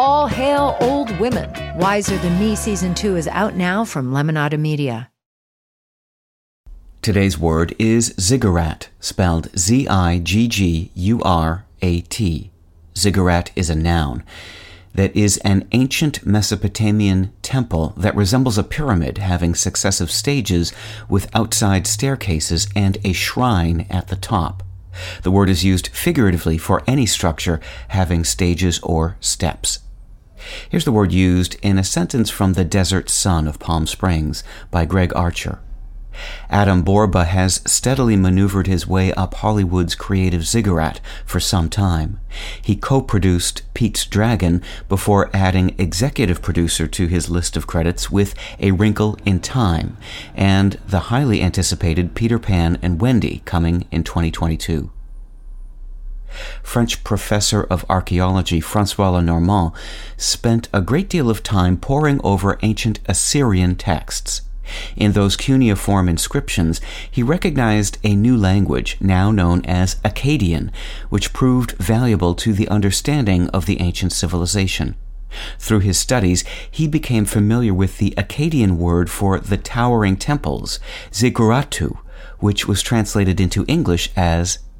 All hail old women. Wiser Than Me season two is out now from Lemonada Media. Today's word is ziggurat, spelled Z I G G U R A T. Ziggurat is a noun that is an ancient Mesopotamian temple that resembles a pyramid having successive stages with outside staircases and a shrine at the top. The word is used figuratively for any structure having stages or steps. Here's the word used in a sentence from The Desert Sun of Palm Springs by Greg Archer. Adam Borba has steadily maneuvered his way up Hollywood's creative ziggurat for some time. He co-produced Pete's Dragon before adding executive producer to his list of credits with A Wrinkle in Time and the highly anticipated Peter Pan and Wendy coming in 2022. French professor of archaeology Francois Lenormant spent a great deal of time poring over ancient Assyrian texts. In those cuneiform inscriptions, he recognized a new language, now known as Akkadian, which proved valuable to the understanding of the ancient civilization. Through his studies, he became familiar with the Akkadian word for the towering temples, zigguratu, which was translated into English as